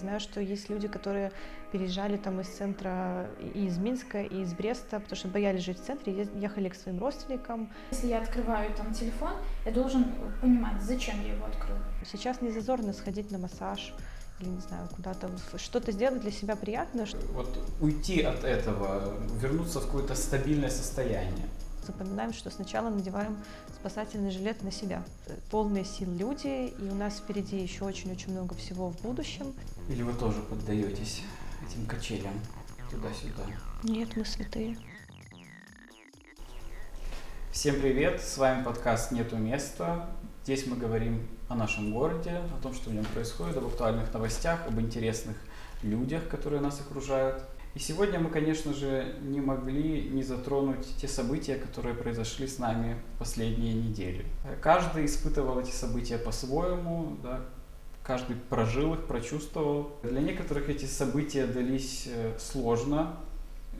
Знаю, что есть люди, которые переезжали там из центра и из Минска, и из Бреста, потому что боялись жить в центре, ехали к своим родственникам. Если я открываю там телефон, я должен понимать, зачем я его открыл. Сейчас не зазорно сходить на массаж, или не знаю, куда-то что-то сделать для себя приятное. Вот уйти от этого, вернуться в какое-то стабильное состояние. Запоминаем, что сначала надеваем спасательный жилет на себя. Полные сил люди, и у нас впереди еще очень-очень много всего в будущем. Или вы тоже поддаетесь этим качелям туда-сюда? Нет, мы святые. Всем привет, с вами подкаст «Нету места». Здесь мы говорим о нашем городе, о том, что в нем происходит, об актуальных новостях, об интересных людях, которые нас окружают. И сегодня мы, конечно же, не могли не затронуть те события, которые произошли с нами в последние недели. Каждый испытывал эти события по-своему, да, каждый прожил их, прочувствовал. Для некоторых эти события дались э, сложно,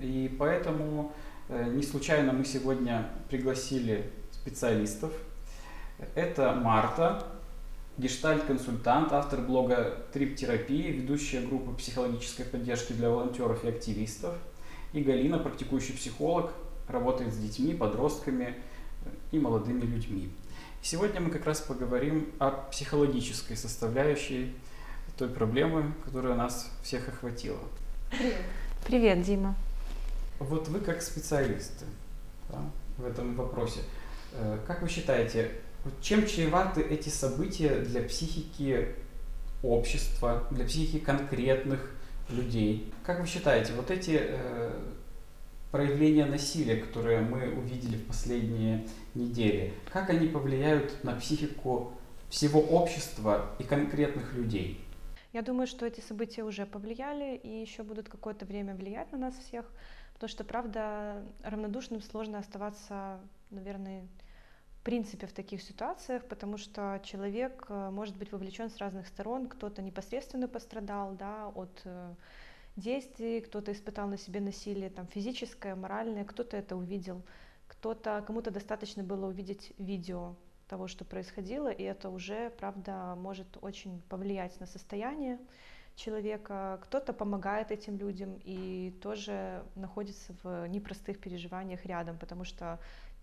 и поэтому э, не случайно мы сегодня пригласили специалистов. Это Марта, гештальт-консультант, автор блога Трип-терапии, ведущая группы психологической поддержки для волонтеров и активистов. И Галина, практикующий психолог, работает с детьми, подростками и молодыми людьми. Сегодня мы как раз поговорим о психологической составляющей той проблемы, которая нас всех охватила. Привет. Привет, Дима. Вот вы как специалисты да, в этом вопросе, э, как вы считаете, чем чреваты эти события для психики общества, для психики конкретных людей? Как вы считаете, вот эти э, проявления насилия, которые мы увидели в последние недели, как они повлияют на психику всего общества и конкретных людей? Я думаю, что эти события уже повлияли и еще будут какое-то время влиять на нас всех, потому что, правда, равнодушным сложно оставаться, наверное, в принципе в таких ситуациях, потому что человек э, может быть вовлечен с разных сторон, кто-то непосредственно пострадал да, от э, действий, кто-то испытал на себе насилие там, физическое, моральное, кто-то это увидел, кто-то, кому-то достаточно было увидеть видео того, что происходило, и это уже, правда, может очень повлиять на состояние человека. Кто-то помогает этим людям и тоже находится в непростых переживаниях рядом, потому что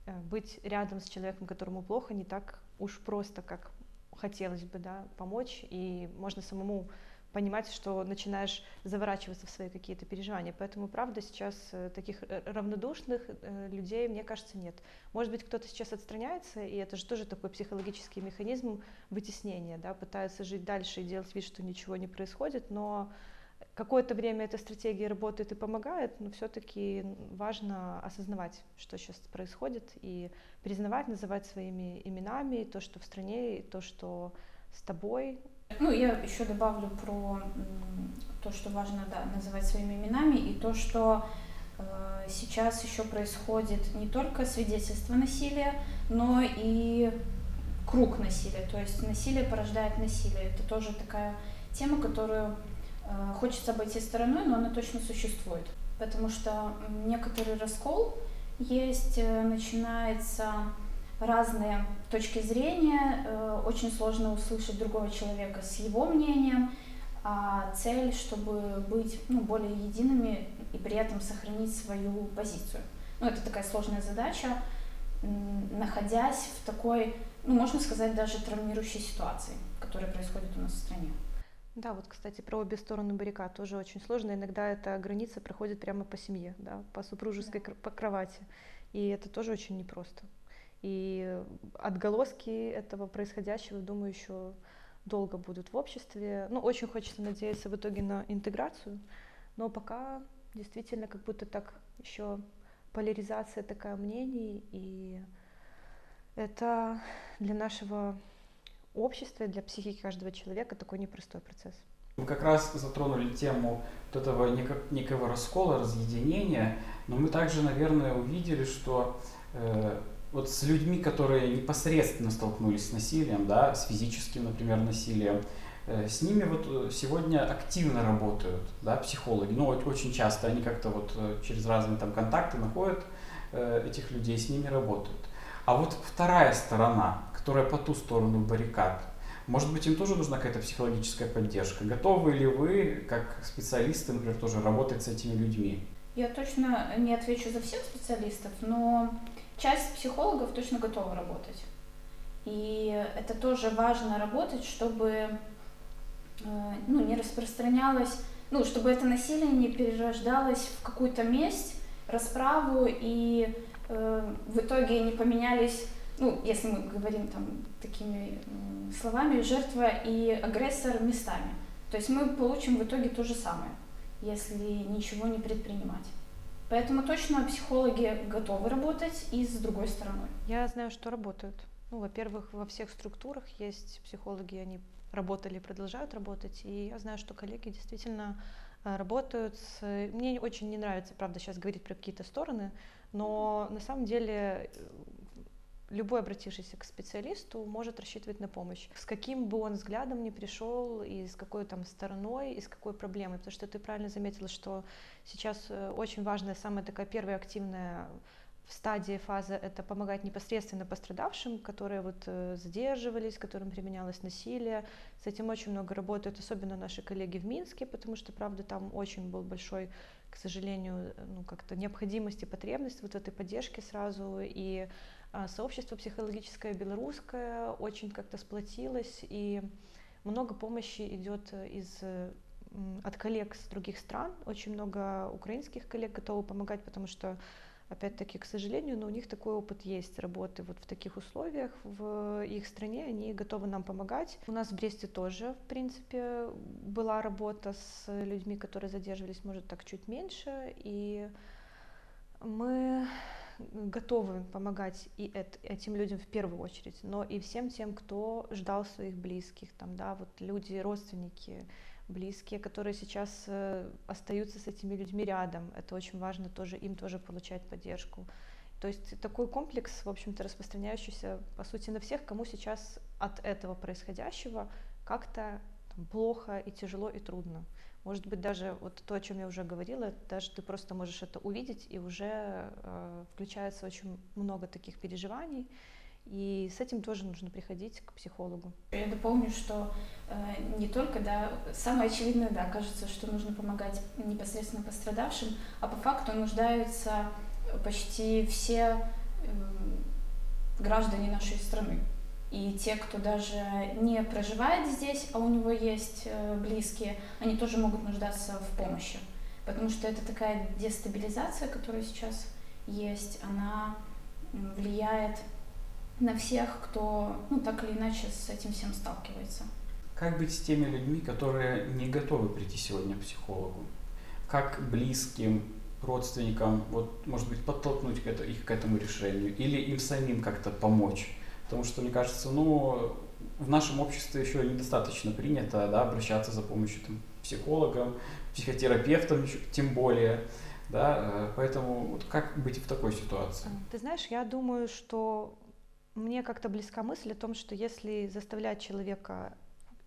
Э, быть рядом с человеком, которому плохо, не так уж просто, как хотелось бы, да, помочь, и можно самому понимать, что начинаешь заворачиваться в свои какие-то переживания. Поэтому, правда, сейчас э, таких э, равнодушных людей, мне кажется, нет. Может быть, кто-то сейчас отстраняется, и это же тоже такой психологический механизм вытеснения, да, пытается жить дальше и делать вид, что ничего не происходит, но какое-то время эта стратегия работает и помогает, но все-таки важно осознавать, что сейчас происходит, и признавать, называть своими именами то, что в стране, и то, что с тобой. Ну, я еще добавлю про то, что важно да, называть своими именами, и то, что э, сейчас еще происходит не только свидетельство насилия, но и круг насилия. То есть насилие порождает насилие. Это тоже такая тема, которую Э, хочется обойти стороной, но она точно существует. Потому что некоторый раскол есть, э, начинается разные точки зрения, э, очень сложно услышать другого человека с его мнением, а цель, чтобы быть ну, более едиными и при этом сохранить свою позицию. Ну, это такая сложная задача, находясь в такой, ну, можно сказать, даже травмирующей ситуации, которая происходит у нас в стране. Да, вот, кстати, про обе стороны баррикад тоже очень сложно. Иногда эта граница проходит прямо по семье, да, по супружеской да. по кровати. И это тоже очень непросто. И отголоски этого происходящего, думаю, еще долго будут в обществе. Ну, очень хочется надеяться в итоге на интеграцию, но пока действительно как будто так еще поляризация такая мнений, и это для нашего обществе, для психики каждого человека такой непростой процесс. Мы как раз затронули тему вот этого некого раскола, разъединения, но мы также, наверное, увидели, что э, вот с людьми, которые непосредственно столкнулись с насилием, да, с физическим, например, насилием, э, с ними вот э, сегодня активно работают да, психологи. Ну, очень часто они как-то вот э, через разные там контакты находят этих людей, с ними работают. А вот вторая сторона, которая по ту сторону баррикад. Может быть, им тоже нужна какая-то психологическая поддержка? Готовы ли вы, как специалисты, например, тоже работать с этими людьми? Я точно не отвечу за всех специалистов, но часть психологов точно готова работать. И это тоже важно работать, чтобы э, ну, не распространялось, ну, чтобы это насилие не перерождалось в какую-то месть, расправу и э, в итоге не поменялись, ну, если мы говорим там такими словами, жертва и агрессор местами. То есть мы получим в итоге то же самое, если ничего не предпринимать. Поэтому точно психологи готовы работать и с другой стороной. Я знаю, что работают. Ну, во-первых, во всех структурах есть психологи, они работали, продолжают работать, и я знаю, что коллеги действительно э, работают с... Мне очень не нравится, правда, сейчас говорить про какие-то стороны, но на самом деле э, любой обратившийся к специалисту может рассчитывать на помощь. С каким бы он взглядом ни пришел, и с какой там стороной, и с какой проблемой. Потому что ты правильно заметила, что сейчас э, очень важная, самая такая первая активная в стадии фазы это помогать непосредственно пострадавшим, которые вот э, задерживались, которым применялось насилие. С этим очень много работают, особенно наши коллеги в Минске, потому что, правда, там очень был большой, к сожалению, ну, как-то необходимость и потребность вот этой поддержки сразу. И сообщество психологическое белорусское очень как-то сплотилось, и много помощи идет из от коллег с других стран. Очень много украинских коллег готовы помогать, потому что опять-таки, к сожалению, но у них такой опыт есть работы вот в таких условиях в их стране, они готовы нам помогать. У нас в Бресте тоже, в принципе, была работа с людьми, которые задерживались, может, так чуть меньше, и мы готовы помогать и этим людям в первую очередь, но и всем тем, кто ждал своих близких, там, да, вот люди, родственники, близкие, которые сейчас э, остаются с этими людьми рядом. Это очень важно тоже им тоже получать поддержку. То есть такой комплекс, в общем-то, распространяющийся, по сути, на всех, кому сейчас от этого происходящего как-то плохо и тяжело и трудно. Может быть, даже вот то, о чем я уже говорила, даже ты просто можешь это увидеть, и уже э, включается очень много таких переживаний, и с этим тоже нужно приходить к психологу. Я дополню, что э, не только, да, самое очевидное, да, кажется, что нужно помогать непосредственно пострадавшим, а по факту нуждаются почти все э, граждане нашей страны. И те, кто даже не проживает здесь, а у него есть э, близкие, они тоже могут нуждаться в помощи. Потому что это такая дестабилизация, которая сейчас есть, она влияет на всех, кто ну, так или иначе с этим всем сталкивается. Как быть с теми людьми, которые не готовы прийти сегодня к психологу? Как близким, родственникам, вот, может быть, подтолкнуть их к этому решению? Или им самим как-то помочь? Потому что, мне кажется, ну, в нашем обществе еще недостаточно принято да, обращаться за помощью там, психологам, психотерапевтам, тем более. Да, э, поэтому вот как быть в такой ситуации? Ты знаешь, я думаю, что мне как-то близка мысль о том, что если заставлять человека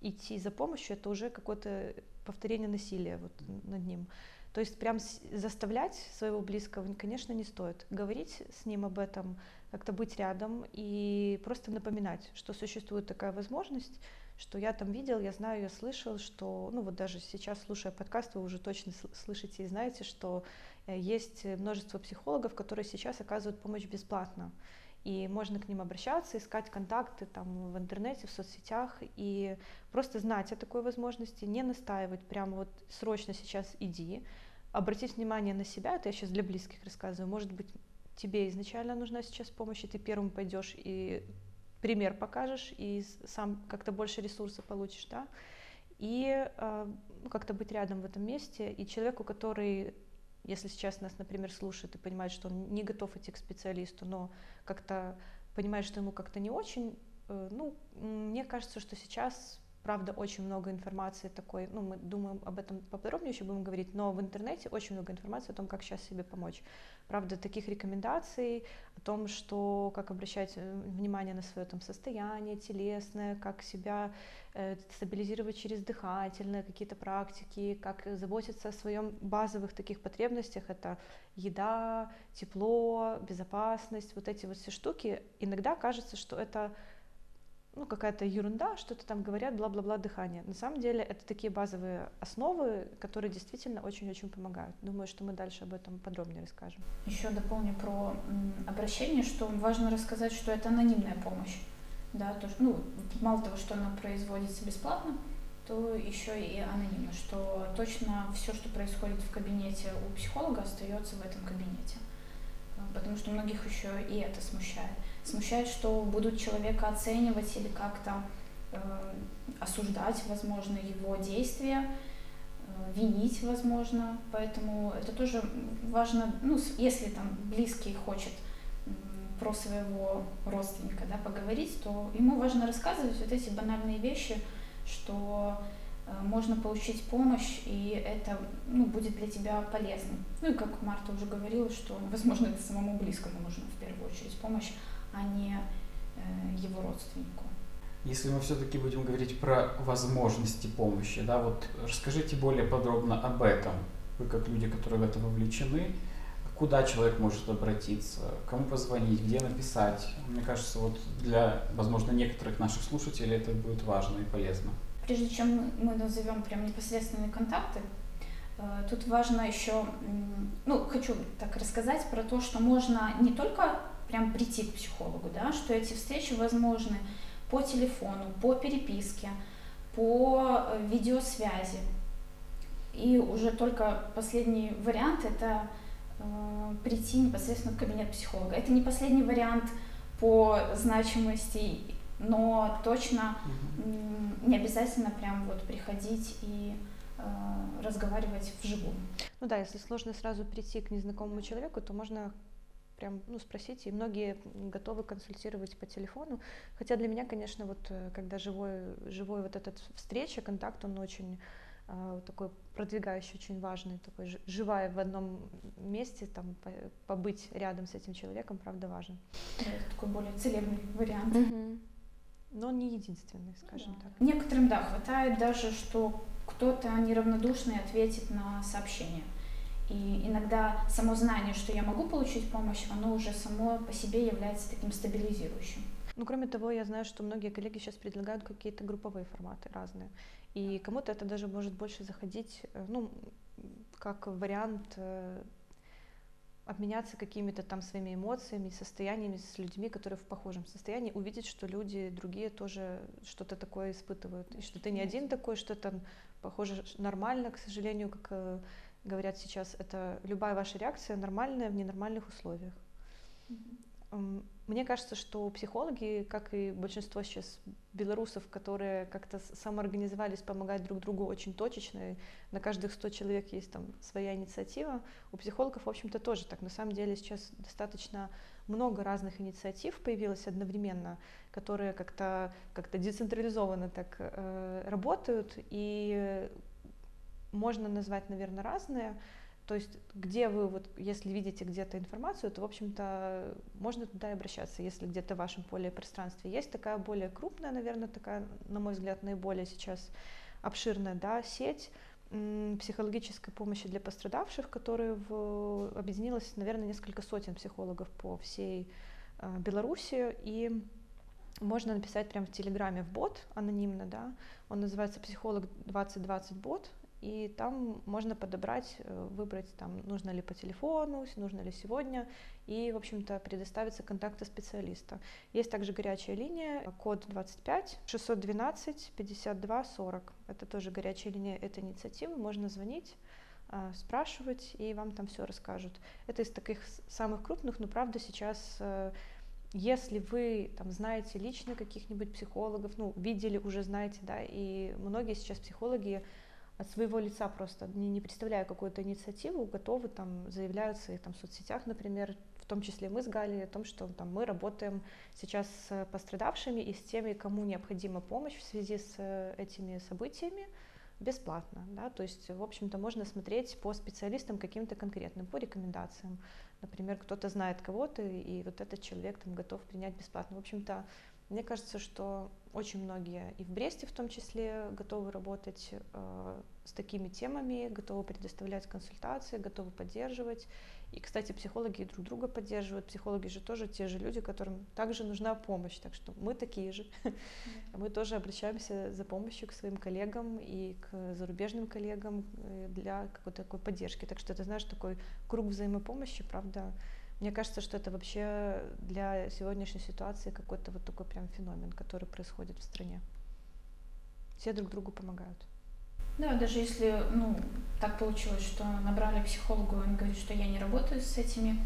идти за помощью, это уже какое-то повторение насилия вот над ним. То есть прям заставлять своего близкого, конечно, не стоит. Говорить с ним об этом, как-то быть рядом и просто напоминать, что существует такая возможность, что я там видел, я знаю, я слышал, что, ну вот даже сейчас, слушая подкаст, вы уже точно слышите и знаете, что э, есть множество психологов, которые сейчас оказывают помощь бесплатно и можно к ним обращаться, искать контакты там в интернете, в соцсетях, и просто знать о такой возможности, не настаивать. Прямо вот срочно сейчас иди, обратить внимание на себя, это я сейчас для близких рассказываю, может быть, тебе изначально нужна сейчас помощь, и ты первым пойдешь и пример покажешь, и сам как-то больше ресурсов получишь, да, и э, ну, как-то быть рядом в этом месте, и человеку, который если сейчас нас, например, слушает и понимает, что он не готов идти к специалисту, но как-то понимает, что ему как-то не очень, э, ну, мне кажется, что сейчас правда, очень много информации такой, ну, мы думаем об этом поподробнее еще будем говорить, но в интернете очень много информации о том, как сейчас себе помочь. Правда, таких рекомендаций о том, что, как обращать э, внимание на свое там состояние телесное, как себя э, стабилизировать через дыхательные какие-то практики, как заботиться о своем базовых таких потребностях, это еда, тепло, безопасность, вот эти вот все штуки. Иногда кажется, что это ну, какая-то ерунда, что-то там говорят, бла-бла-бла, дыхание. На самом деле это такие базовые основы, которые действительно очень-очень помогают. Думаю, что мы дальше об этом подробнее расскажем. Еще дополню про обращение, что важно рассказать, что это анонимная помощь. Да, то, ну, мало того, что она производится бесплатно, то еще и анонимно, что точно все, что происходит в кабинете у психолога, остается в этом кабинете. Потому что многих еще и это смущает смущает, что будут человека оценивать или как-то э, осуждать, возможно, его действия, э, винить, возможно. Поэтому это тоже важно, ну, если там близкий хочет э, про своего родственника да, поговорить, то ему важно рассказывать вот эти банальные вещи, что э, можно получить помощь, и это ну, будет для тебя полезным. Ну и как Марта уже говорила, что, возможно, это самому близкому нужно в первую очередь помощь, а не э, его родственнику. Если мы все-таки будем говорить про возможности помощи, да, вот расскажите более подробно об этом. Вы как люди, которые в это вовлечены, куда человек может обратиться, кому позвонить, где написать. Мне кажется, вот для, возможно, некоторых наших слушателей это будет важно и полезно. Прежде чем мы назовем прям непосредственные контакты, э, тут важно еще, ну, хочу так рассказать про то, что можно не только прям прийти к психологу, да, что эти встречи возможны по телефону, по переписке, по э, видеосвязи. И уже только последний вариант это э, прийти непосредственно в кабинет психолога. Это не последний вариант по значимости, но точно э, не обязательно прям вот приходить и э, разговаривать вживую. Ну да, если сложно сразу прийти к незнакомому человеку, то можно прям ну, спросите, и многие готовы консультировать по телефону. Хотя для меня, конечно, вот э, когда живой, живой вот этот встреча, контакт, он очень э, такой продвигающий, очень важный, такой живая в одном месте, там побыть рядом с этим человеком, правда, важен. Да, это такой более целебный вариант. Угу. Но не единственный, скажем да. так. Некоторым, да, хватает даже, что кто-то неравнодушный ответит на сообщение. И иногда само знание, что я могу получить помощь, оно уже само по себе является таким стабилизирующим. Ну, кроме того, я знаю, что многие коллеги сейчас предлагают какие-то групповые форматы разные. И кому-то это даже может больше заходить, э, ну, как вариант э, обменяться какими-то там своими эмоциями, состояниями с людьми, которые в похожем состоянии, увидеть, что люди другие тоже что-то такое испытывают, и что ты не один такой, что там похоже нормально, к сожалению, как э, говорят сейчас, это любая ваша реакция нормальная в ненормальных условиях. Mm-hmm. Мне кажется, что психологи, как и большинство сейчас белорусов, которые как-то самоорганизовались помогать друг другу очень точечно, и на каждых 100 человек есть там своя инициатива, у психологов, в общем-то, тоже так. На самом деле сейчас достаточно много разных инициатив появилось одновременно, которые как-то как децентрализованно так э, работают, и можно назвать, наверное, разные. То есть, где вы, вот, если видите где-то информацию, то, в общем-то, можно туда и обращаться, если где-то в вашем поле пространстве есть такая более крупная, наверное, такая, на мой взгляд, наиболее сейчас обширная да, сеть психологической помощи для пострадавших, которая в, объединилась, наверное, несколько сотен психологов по всей э, Беларуси, и можно написать прямо в Телеграме в бот анонимно, да, он называется «Психолог 2020 бот», и там можно подобрать, э, выбрать, там, нужно ли по телефону, нужно ли сегодня, и, в общем-то, предоставиться контакты специалиста. Есть также горячая линия, код 25 612 52 40. Это тоже горячая линия этой инициативы, можно звонить э, спрашивать, и вам там все расскажут. Это из таких самых крупных, но правда сейчас э, если вы там знаете лично каких-нибудь психологов, ну, видели, уже знаете, да, и многие сейчас психологи от своего лица просто, не, не представляя какую-то инициативу, готовы там заявляют в своих там соцсетях, например, в том числе мы с Галей, о том, что там мы работаем сейчас с пострадавшими и с теми, кому необходима помощь в связи с э, этими событиями, бесплатно, да, то есть, в общем-то, можно смотреть по специалистам каким-то конкретным, по рекомендациям, например, кто-то знает кого-то, и вот этот человек там готов принять бесплатно, в общем-то, Мне кажется, что очень многие и в Бресте в том числе готовы работать э, с такими темами, готовы предоставлять консультации, готовы поддерживать. И, кстати, психологи друг друга поддерживают. Психологи же тоже те же люди, которым также нужна помощь. Так что мы такие же. Мы тоже обращаемся за помощью к своим коллегам и к зарубежным коллегам э, для какой-то такой поддержки. Так что это, знаешь, такой круг взаимопомощи, правда, мне кажется, что это вообще для сегодняшней ситуации какой-то вот такой прям феномен, который происходит в стране. Все друг другу помогают. Да, даже если, ну, так получилось, что набрали психологу, он говорит, что я не работаю с этими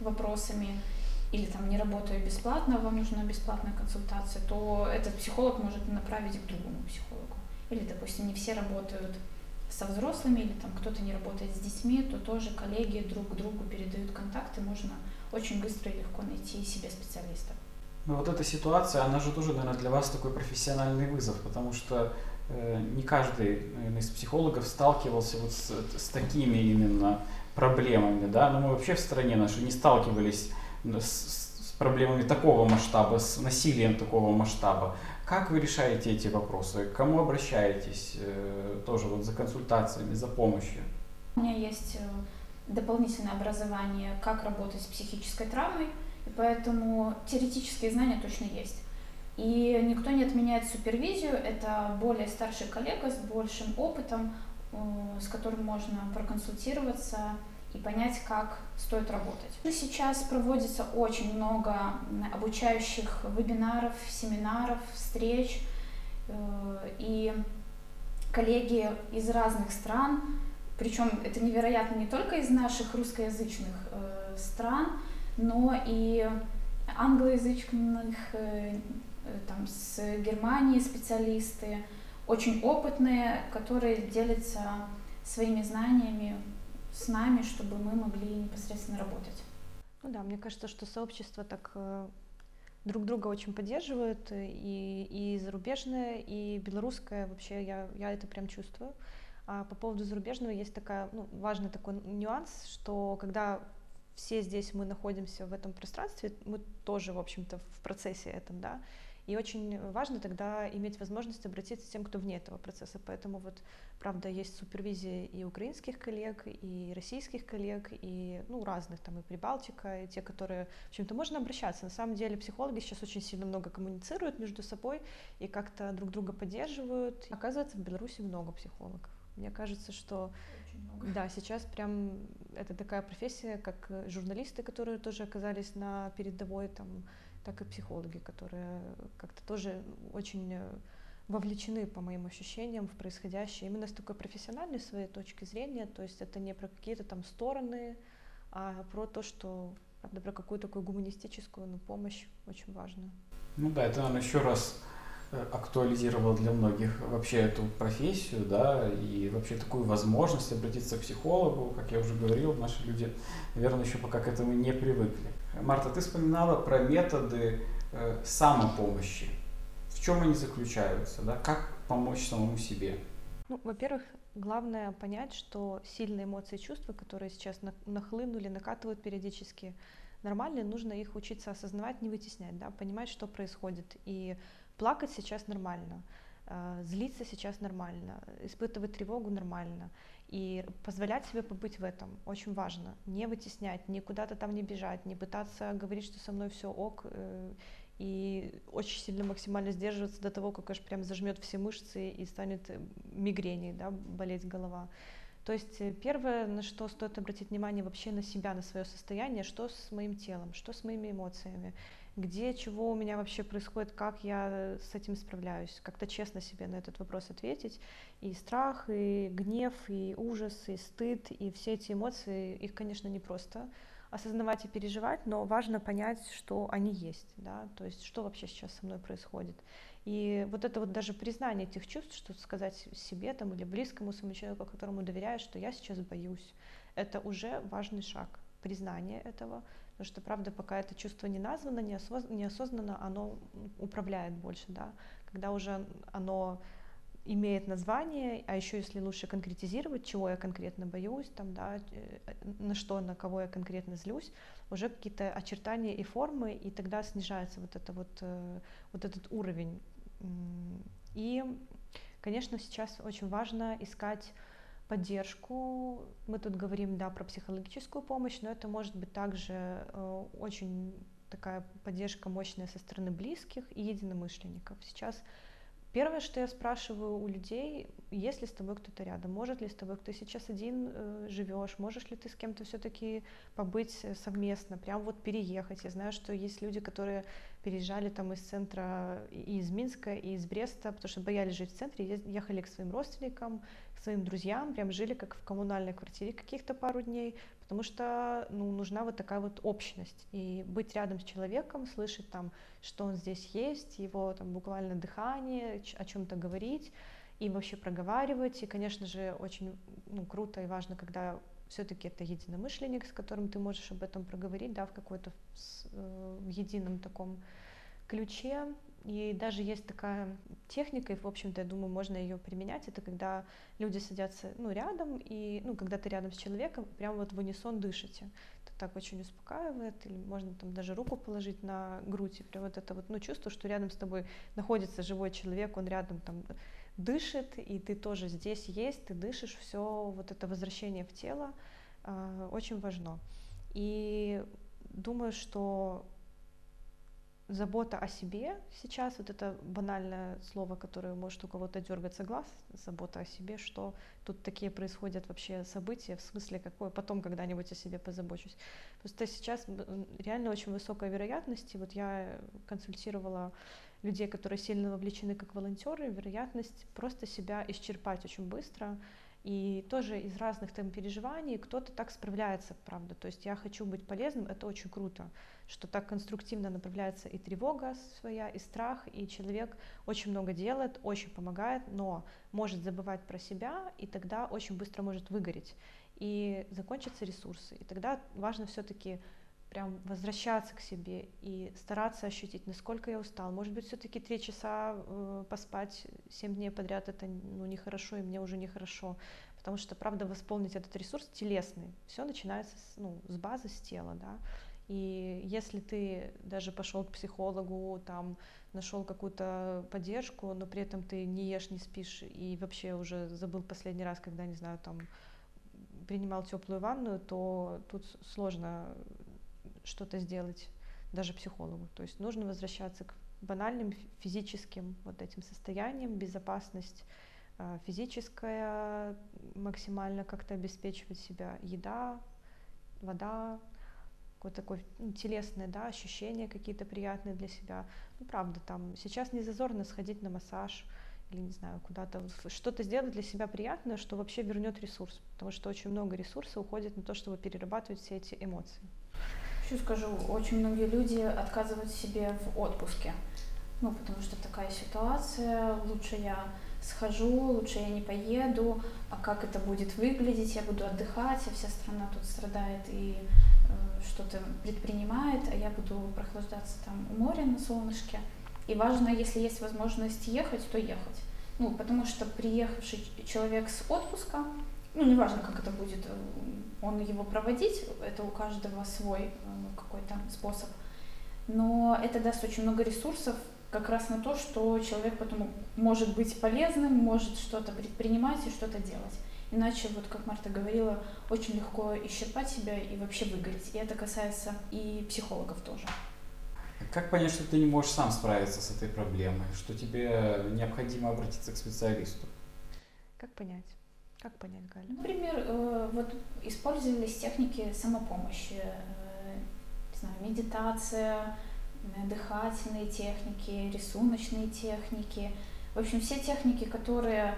вопросами, или там не работаю бесплатно, вам нужна бесплатная консультация, то этот психолог может направить к другому психологу. Или, допустим, не все работают со взрослыми или там кто-то не работает с детьми, то тоже коллеги друг другу передают контакты, можно очень быстро и легко найти себе специалиста. Ну вот эта ситуация, она же тоже, наверное, для вас такой профессиональный вызов, потому что э, не каждый наверное, из психологов сталкивался вот с, с такими именно проблемами, да, но мы вообще в стране нашей не сталкивались с, с проблемами такого масштаба, с насилием такого масштаба. Как вы решаете эти вопросы? К кому обращаетесь э, тоже вот за консультациями, за помощью? У меня есть э, дополнительное образование, как работать с психической травмой, и поэтому теоретические знания точно есть. И никто не отменяет супервизию, это более старший коллега с большим опытом, э, с которым можно проконсультироваться и понять, как стоит работать. Сейчас проводится очень много обучающих вебинаров, семинаров, встреч, э, и коллеги из разных стран, причем это невероятно не только из наших русскоязычных э, стран, но и англоязычных, э, там, с Германии специалисты, очень опытные, которые делятся своими знаниями с нами, чтобы мы могли непосредственно работать. Ну да, мне кажется, что сообщество так э, друг друга очень поддерживает, и, и зарубежное, и белорусское, вообще я, я это прям чувствую. А по поводу зарубежного есть такая, ну, важный такой нюанс, что когда все здесь мы находимся в этом пространстве, мы тоже, в общем-то, в процессе этом, да, и очень важно тогда иметь возможность обратиться к тем, кто вне этого процесса. Поэтому вот, правда, есть супервизия и украинских коллег, и российских коллег, и ну, разных, там и Прибалтика, и те, которые, в общем-то, можно обращаться. На самом деле психологи сейчас очень сильно много коммуницируют между собой и как-то друг друга поддерживают. Оказывается, в Беларуси много психологов. Мне кажется, что да, сейчас прям это такая профессия, как журналисты, которые тоже оказались на передовой там так и психологи, которые как-то тоже очень э, вовлечены, по моим ощущениям, в происходящее именно с такой профессиональной своей точки зрения, то есть это не про какие-то там стороны, а про то, что, правда, про какую-то такую гуманистическую ну, помощь очень важную. Ну да, это, наверное, еще раз Э, актуализировал для многих вообще эту профессию, да, и вообще такую возможность обратиться к психологу, как я уже говорил, наши люди, наверное, еще пока к этому не привыкли. Марта, ты вспоминала про методы э, самопомощи. В чем они заключаются, да, как помочь самому себе? Ну, во-первых, главное понять, что сильные эмоции и чувства, которые сейчас нахлынули, накатывают периодически, нормальные, нужно их учиться осознавать, не вытеснять, да, понимать, что происходит, и Плакать сейчас нормально, э, злиться сейчас нормально, испытывать тревогу нормально. И позволять себе побыть в этом очень важно. Не вытеснять, не куда-то там не бежать, не пытаться говорить, что со мной все ок, э, и очень сильно максимально сдерживаться до того, как аж прям зажмет все мышцы и станет мигреней, да, болеть голова. То есть э, первое, на что стоит обратить внимание вообще на себя, на свое состояние, что с моим телом, что с моими эмоциями где, чего у меня вообще происходит, как я с этим справляюсь, как-то честно себе на этот вопрос ответить. И страх, и гнев, и ужас, и стыд, и все эти эмоции, их, конечно, не просто осознавать и переживать, но важно понять, что они есть, да, то есть что вообще сейчас со мной происходит. И вот это вот даже признание этих чувств, что сказать себе там или близкому своему человеку, которому доверяешь, что я сейчас боюсь, это уже важный шаг, признание этого, Потому что, правда, пока это чувство не названо, неосознанно, оно управляет больше, да. Когда уже оно имеет название, а еще если лучше конкретизировать, чего я конкретно боюсь, там, да, э, на что, на кого я конкретно злюсь, уже какие-то очертания и формы, и тогда снижается вот, это вот, э, вот этот уровень. И, конечно, сейчас очень важно искать поддержку. Мы тут говорим, да, про психологическую помощь, но это может быть также э, очень такая поддержка мощная со стороны близких и единомышленников. Сейчас Первое, что я спрашиваю у людей, есть ли с тобой кто-то рядом, может ли с тобой, ты сейчас один э, живешь, можешь ли ты с кем-то все-таки побыть э, совместно, прям вот переехать. Я знаю, что есть люди, которые переезжали там из центра, и из Минска, и из Бреста, потому что боялись жить в центре, ехали к своим родственникам, к своим друзьям, прям жили как в коммунальной квартире каких-то пару дней, потому что ну, нужна вот такая вот общность, и быть рядом с человеком, слышать там, что он здесь есть, его там буквально дыхание, о чем-то говорить, и вообще проговаривать, и, конечно же, очень ну, круто и важно, когда все-таки это единомышленник, с которым ты можешь об этом проговорить, да, в какой-то э, в едином таком ключе, и даже есть такая техника, и, в общем-то, я думаю, можно ее применять. Это когда люди садятся ну, рядом, и ну, когда ты рядом с человеком, прям вот в унисон дышите. Это так очень успокаивает, или можно там даже руку положить на грудь, и прям вот это вот, ну, чувство, что рядом с тобой находится живой человек, он рядом там дышит, и ты тоже здесь есть, ты дышишь, все вот это возвращение в тело э, очень важно. И думаю, что забота о себе сейчас, вот это банальное слово, которое может у кого-то дергаться глаз, забота о себе, что тут такие происходят вообще события, в смысле какое, потом когда-нибудь о себе позабочусь. Просто сейчас реально очень высокая вероятность, и вот я консультировала людей, которые сильно вовлечены как волонтеры, вероятность просто себя исчерпать очень быстро, и тоже из разных там переживаний кто-то так справляется, правда. То есть я хочу быть полезным, это очень круто, что так конструктивно направляется и тревога своя, и страх, и человек очень много делает, очень помогает, но может забывать про себя, и тогда очень быстро может выгореть, и закончатся ресурсы. И тогда важно все-таки прям возвращаться к себе и стараться ощутить, насколько я устал. Может быть, все-таки три часа э, поспать семь дней подряд это ну, нехорошо, и мне уже нехорошо. Потому что, правда, восполнить этот ресурс телесный. Все начинается с, ну, с базы, с тела, да. И если ты даже пошел к психологу, там нашел какую-то поддержку, но при этом ты не ешь, не спишь и вообще уже забыл последний раз, когда, не знаю, там принимал теплую ванну, то тут сложно что-то сделать даже психологу. То есть нужно возвращаться к банальным физическим вот этим состояниям, безопасность а, физическая, максимально как-то обеспечивать себя, еда, вода, какое-то такое ну, телесное, да, ощущения какие-то приятные для себя. Ну, правда, там сейчас не зазорно сходить на массаж или, не знаю, куда-то, что-то сделать для себя приятное, что вообще вернет ресурс, потому что очень много ресурса уходит на то, чтобы перерабатывать все эти эмоции. Еще скажу, очень многие люди отказывают себе в отпуске. Ну, потому что такая ситуация, лучше я схожу, лучше я не поеду, а как это будет выглядеть, я буду отдыхать, а вся страна тут страдает и э, что-то предпринимает, а я буду прохлаждаться там у моря на солнышке. И важно, если есть возможность ехать, то ехать. Ну, потому что приехавший человек с отпуска, ну, неважно, как это будет, э, он его проводить, это у каждого свой э, какой-то способ, но это даст очень много ресурсов как раз на то, что человек потом может быть полезным, может что-то предпринимать и что-то делать. Иначе, вот как Марта говорила, очень легко исчерпать себя и вообще выгореть. И это касается и психологов тоже. Как понять, что ты не можешь сам справиться с этой проблемой, что тебе необходимо обратиться к специалисту? Как понять? Как понять, Галя? Например, э, вот использовались техники самопомощи, э, не знаю, медитация, э, дыхательные техники, рисуночные техники. В общем, все техники, которые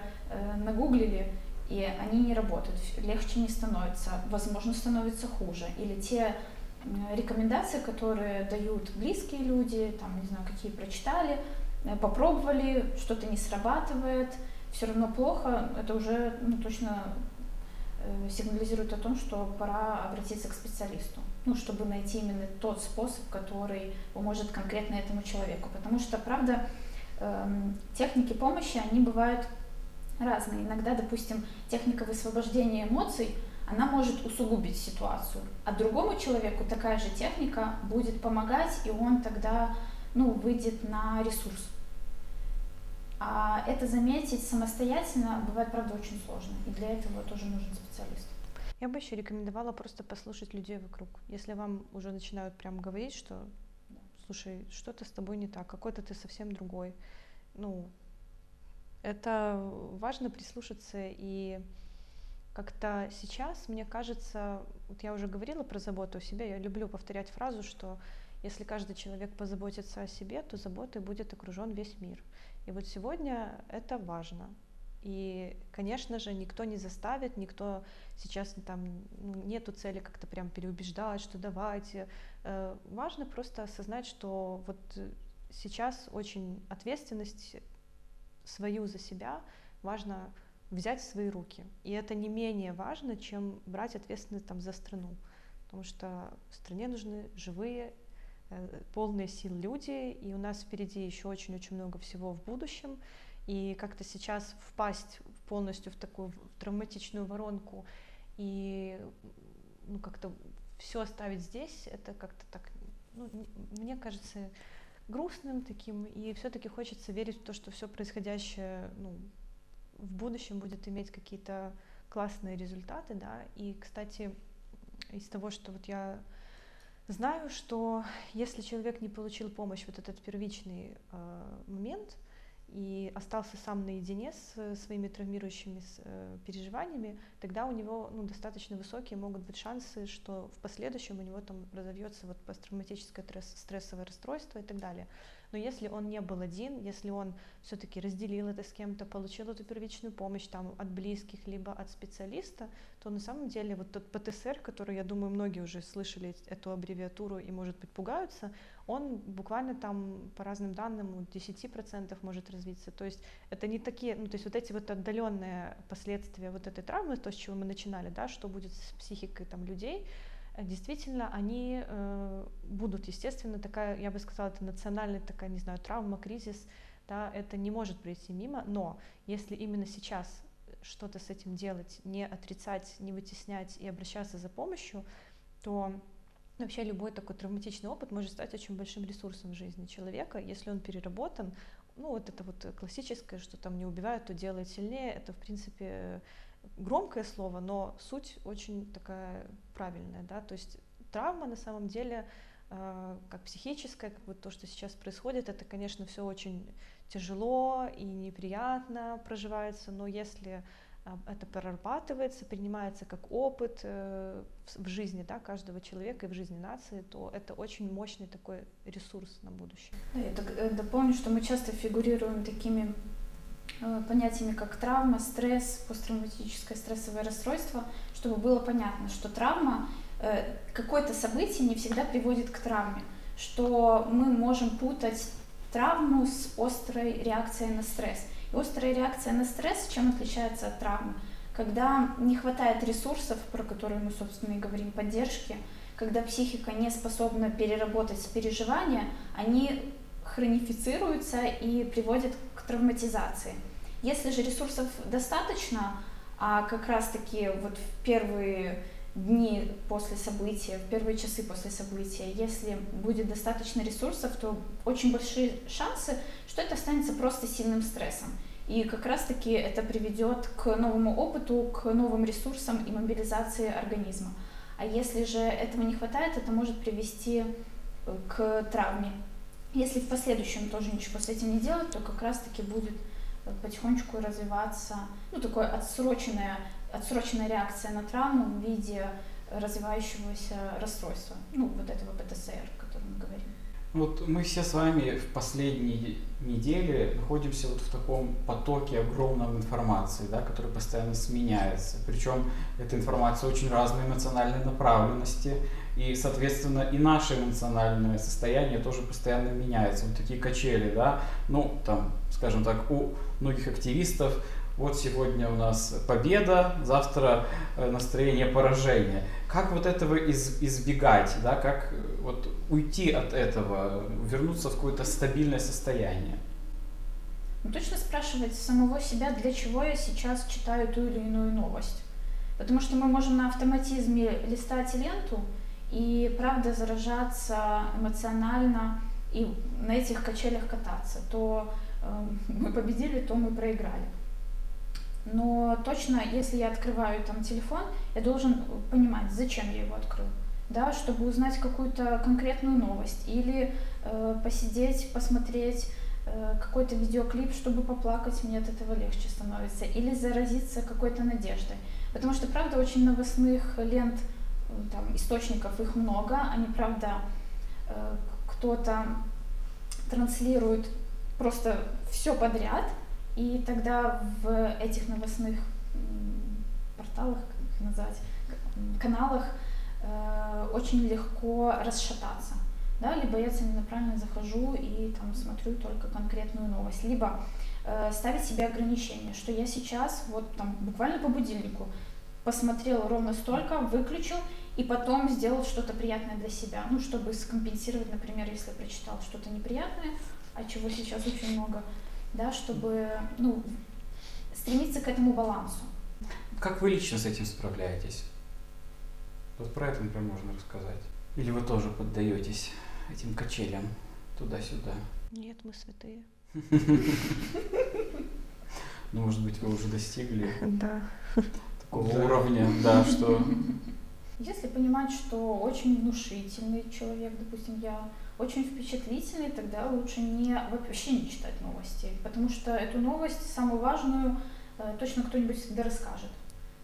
нагуглили, и они не работают, легче не становится, возможно, становится хуже. Или те рекомендации, которые дают близкие люди, там, не знаю, какие прочитали, попробовали, что-то не срабатывает – все равно плохо, это уже ну, точно э, сигнализирует о том, что пора обратиться к специалисту, ну, чтобы найти именно тот способ, который поможет конкретно этому человеку. Потому что, правда, эм, техники помощи, они бывают разные. Иногда, допустим, техника высвобождения эмоций, она может усугубить ситуацию, а другому человеку такая же техника будет помогать, и он тогда ну, выйдет на ресурс. А это заметить самостоятельно бывает, правда, очень сложно, и для этого тоже нужен специалист. Я бы еще рекомендовала просто послушать людей вокруг. Если вам уже начинают прям говорить, что слушай, что-то с тобой не так, какой-то ты совсем другой. Ну, это важно прислушаться и как-то сейчас, мне кажется, вот я уже говорила про заботу о себе, я люблю повторять фразу, что если каждый человек позаботится о себе, то заботой будет окружен весь мир. И вот сегодня это важно. И, конечно же, никто не заставит, никто сейчас там ну, нету цели как-то прям переубеждать, что давайте. Э, важно просто осознать, что вот сейчас очень ответственность свою за себя важно взять в свои руки. И это не менее важно, чем брать ответственность там за страну. Потому что стране нужны живые, полные сил люди, и у нас впереди еще очень-очень много всего в будущем. И как-то сейчас впасть полностью в такую травматичную воронку и ну, как-то все оставить здесь, это как-то так, ну, мне кажется, грустным таким, и все-таки хочется верить в то, что все происходящее ну, в будущем будет иметь какие-то классные результаты, да, и, кстати, из того, что вот я знаю, что если человек не получил помощь, вот этот первичный э, момент, и остался сам наедине с э, своими травмирующими э, переживаниями, тогда у него ну, достаточно высокие могут быть шансы, что в последующем у него там разовьется вот посттравматическое стрессовое расстройство и так далее. Но если он не был один, если он все-таки разделил это с кем-то, получил эту первичную помощь там от близких либо от специалиста, то на самом деле вот тот ПТСР, который, я думаю, многие уже слышали эту аббревиатуру и, может быть, пугаются, он буквально там по разным данным у 10% может развиться. То есть это не такие, ну то есть вот эти вот отдаленные последствия вот этой травмы, то, с чего мы начинали, да, что будет с психикой там людей, действительно они э, будут, естественно, такая, я бы сказала, это национальная такая, не знаю, травма, кризис, да, это не может пройти мимо, но если именно сейчас что-то с этим делать, не отрицать, не вытеснять и обращаться за помощью, то Вообще любой такой травматичный опыт может стать очень большим ресурсом в жизни человека, если он переработан. Ну, вот это вот классическое, что там не убивают, то делает сильнее. Это, в принципе, громкое слово, но суть очень такая правильная, да, то есть травма на самом деле э, как психическая, как вот то, что сейчас происходит, это, конечно, все очень тяжело и неприятно проживается, но если а, это прорабатывается, принимается как опыт э, в жизни да, каждого человека и в жизни нации, то это очень мощный такой ресурс на будущее. Да, я э, дополню, что мы часто фигурируем такими э, понятиями, как травма, стресс, посттравматическое стрессовое расстройство, чтобы было понятно, что травма, какое-то событие не всегда приводит к травме, что мы можем путать травму с острой реакцией на стресс. Острая реакция на стресс чем отличается от травмы? Когда не хватает ресурсов, про которые мы, собственно, и говорим, поддержки, когда психика не способна переработать переживания, они хронифицируются и приводят к травматизации. Если же ресурсов достаточно, а как раз-таки вот в первые дни после события, в первые часы после события, если будет достаточно ресурсов, то очень большие шансы, что это останется просто сильным стрессом. И как раз-таки это приведет к новому опыту, к новым ресурсам и мобилизации организма. А если же этого не хватает, это может привести э, к травме. Если в последующем тоже ничего с этим не делать, то как раз-таки будет потихонечку развиваться ну, такое отсроченная отсроченная реакция на травму в виде развивающегося расстройства, ну, вот этого ПТСР, о котором мы говорим. Вот мы все с вами в последние недели находимся вот в таком потоке огромной информации, да, который постоянно сменяется. Причем эта информация очень разной эмоциональной направленности, и, соответственно, и наше эмоциональное состояние тоже постоянно меняется. Вот такие качели, да, ну, там, скажем так, у многих активистов вот сегодня у нас победа, завтра э, настроение поражения. Как вот этого из, избегать, да, как э, вот уйти от этого, вернуться в какое-то стабильное состояние? но точно спрашивать самого себя, для чего я сейчас читаю ту или иную новость. Потому что мы можем на автоматизме листать ленту и, правда, заражаться эмоционально и на этих качелях кататься. То мы победили, то мы проиграли. Но точно, если я открываю там телефон, я должен понимать, зачем я его открыл. Да, чтобы узнать какую-то конкретную новость или э, посидеть, посмотреть э, какой-то видеоклип, чтобы поплакать, мне от этого легче становится, или заразиться какой-то надеждой. Потому что, правда, очень новостных лент, э, там, источников их много, они, правда, э, кто-то транслирует просто все подряд, и тогда в этих новостных порталах, как их назвать, каналах э, очень легко расшататься. Да, либо я целенаправленно захожу и там смотрю только конкретную новость, либо э, ставить себе ограничения, что я сейчас вот там буквально по будильнику посмотрел ровно столько, выключил и потом сделал что-то приятное для себя, ну, чтобы скомпенсировать, например, если прочитал что-то неприятное, а чего сейчас очень много, да, чтобы ну, стремиться к этому балансу. Как вы лично с этим справляетесь? Вот про это, например, можно рассказать. Или вы тоже поддаетесь этим качелям туда-сюда? Нет, мы святые. Ну, может быть, вы уже достигли такого уровня, да, что... Если понимать, что очень внушительный человек, допустим, я очень впечатлительный, тогда лучше не, вообще не читать новости, потому что эту новость, самую важную, э, точно кто-нибудь всегда расскажет,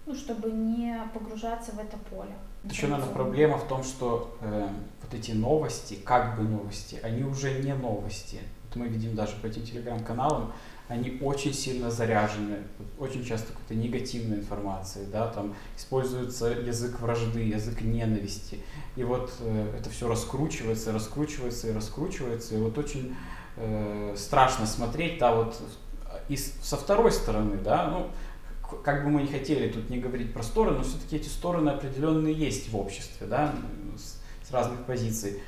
ну, чтобы не погружаться в это поле. Еще, наверное, проблема в том, что э, вот эти новости, как бы новости, они уже не новости. Вот мы видим даже по этим телеграм-каналам, они очень сильно заряжены, очень часто какой-то негативной информацией, да, там используется язык вражды, язык ненависти, и вот э, это все раскручивается, раскручивается и раскручивается, и вот очень э, страшно смотреть, да, вот и со второй стороны, да, ну, как бы мы не хотели тут не говорить про стороны, но все-таки эти стороны определенные есть в обществе, да, с, с разных позиций.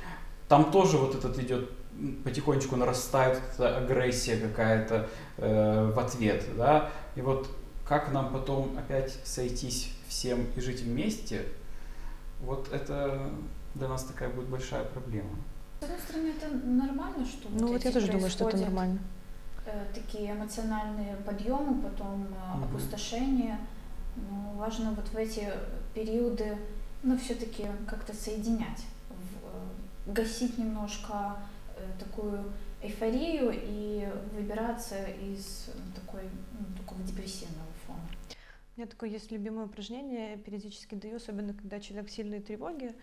Там тоже вот этот идет потихонечку нарастает эта агрессия какая-то э, в ответ, да, и вот как нам потом опять сойтись всем и жить вместе, вот это для нас такая будет большая проблема. С одной стороны, это нормально, что ну вот, вот я тоже думаю, что это нормально. Э, такие эмоциональные подъемы, потом угу. опустошение. Но важно вот в эти периоды, ну, все-таки как-то соединять, в, гасить немножко Э, такую эйфорию и выбираться из такой, ну, такого депрессивного фона. У меня такое есть любимое упражнение, периодически даю, особенно когда человек в сильной тревоге,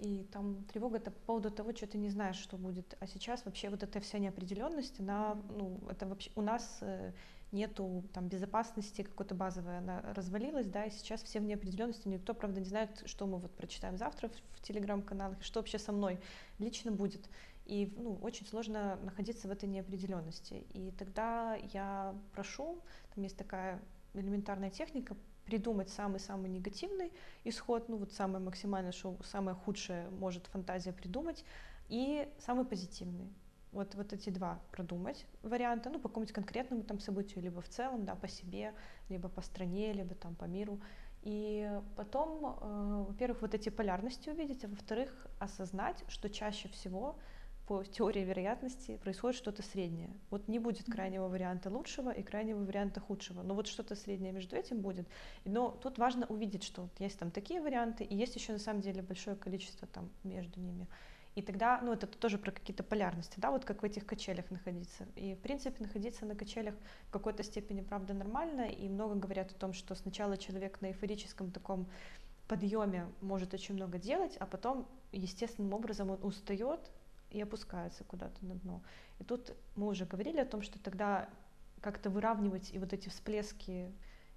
и там тревога это по поводу того, что ты не знаешь, что будет. А сейчас вообще вот эта вся неопределенность, она, ну, это вообще у нас э, нету там безопасности какой-то базовой, она развалилась, да, и сейчас все в неопределенности, никто, правда, не знает, что мы вот прочитаем завтра в, телеграм-каналах, что вообще со мной лично будет. И ну, очень сложно находиться в этой неопределенности. И тогда я прошу, там есть такая элементарная техника, придумать самый-самый негативный исход, ну вот самое максимальное, что самое худшее может фантазия придумать, и самый позитивный. Вот, вот эти два продумать варианта, ну, по какому-нибудь конкретному там событию, либо в целом, да, по себе, либо по стране, либо там по миру. И потом, э, во-первых, вот эти полярности увидеть, а во-вторых, осознать, что чаще всего по теории вероятности происходит что-то среднее. Вот не будет крайнего варианта лучшего и крайнего варианта худшего, но вот что-то среднее между этим будет. Но тут важно увидеть, что есть там такие варианты, и есть еще на самом деле большое количество там между ними. И тогда, ну, это тоже про какие-то полярности, да, вот как в этих качелях находиться. И, в принципе, находиться на качелях в какой-то степени, правда, нормально, и много говорят о том, что сначала человек на эйфорическом таком подъеме может очень много делать, а потом естественным образом он устает, и опускается куда-то на дно. И тут мы уже говорили о том, что тогда как-то выравнивать и вот эти всплески,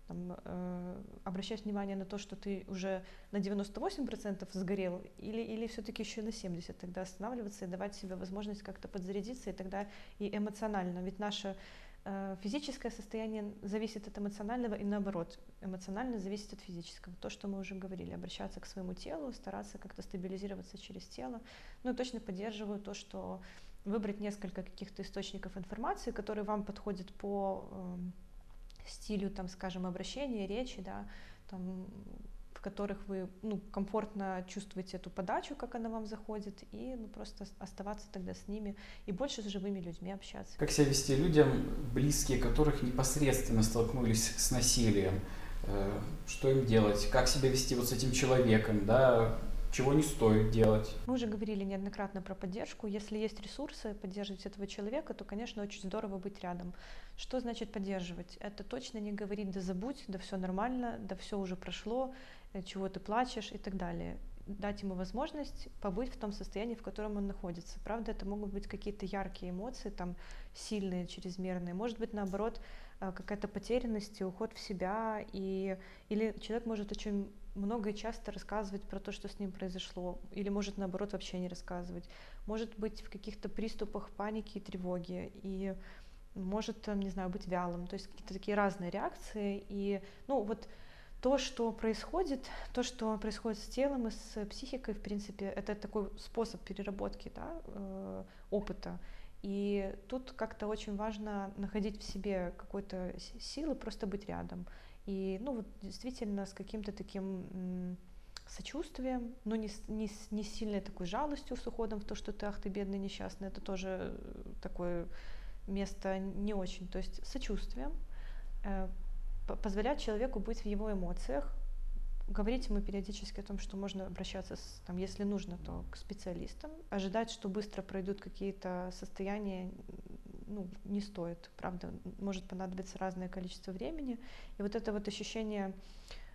там, э, обращать внимание на то, что ты уже на 98% сгорел, или, или все-таки еще на 70%, тогда останавливаться и давать себе возможность как-то подзарядиться, и тогда и эмоционально. Ведь наше Э, физическое состояние зависит от эмоционального и наоборот, эмоционально зависит от физического. То, что мы уже говорили, обращаться к своему телу, стараться как-то стабилизироваться через тело. Ну и точно поддерживаю то, что выбрать несколько каких-то источников информации, которые вам подходят по э, стилю, там, скажем, обращения, речи, да, там, которых вы ну, комфортно чувствуете эту подачу, как она вам заходит, и ну, просто оставаться тогда с ними и больше с живыми людьми общаться. Как себя вести людям, близкие которых непосредственно столкнулись с насилием? Э, что им делать? Как себя вести вот с этим человеком, да? чего не стоит делать. Мы уже говорили неоднократно про поддержку. Если есть ресурсы поддерживать этого человека, то, конечно, очень здорово быть рядом. Что значит поддерживать? Это точно не говорить, да забудь, да все нормально, да все уже прошло, чего ты плачешь и так далее дать ему возможность побыть в том состоянии, в котором он находится. Правда, это могут быть какие-то яркие эмоции, там сильные, чрезмерные. Может быть, наоборот, э, какая-то потерянность и уход в себя. И... Или человек может очень много и часто рассказывать про то, что с ним произошло, или может наоборот вообще не рассказывать, может быть в каких-то приступах паники и тревоги, и может, не знаю, быть вялым, то есть какие-то такие разные реакции, и, ну, вот то, что происходит, то, что происходит с телом и с психикой, в принципе, это такой способ переработки да, э, опыта. И тут как-то очень важно находить в себе какой-то силы, просто быть рядом. И, ну, вот действительно с каким-то таким сочувствием, но не, не, не сильной такой жалостью с уходом в то, что ты, ах, ты бедный, несчастный, это тоже такое место не очень. То есть сочувствием, э, позволять человеку быть в его эмоциях, говорить ему периодически о том, что можно обращаться, с, там, если нужно, то к специалистам, ожидать, что быстро пройдут какие-то состояния, ну, не стоит, правда, может понадобиться разное количество времени. И вот это вот ощущение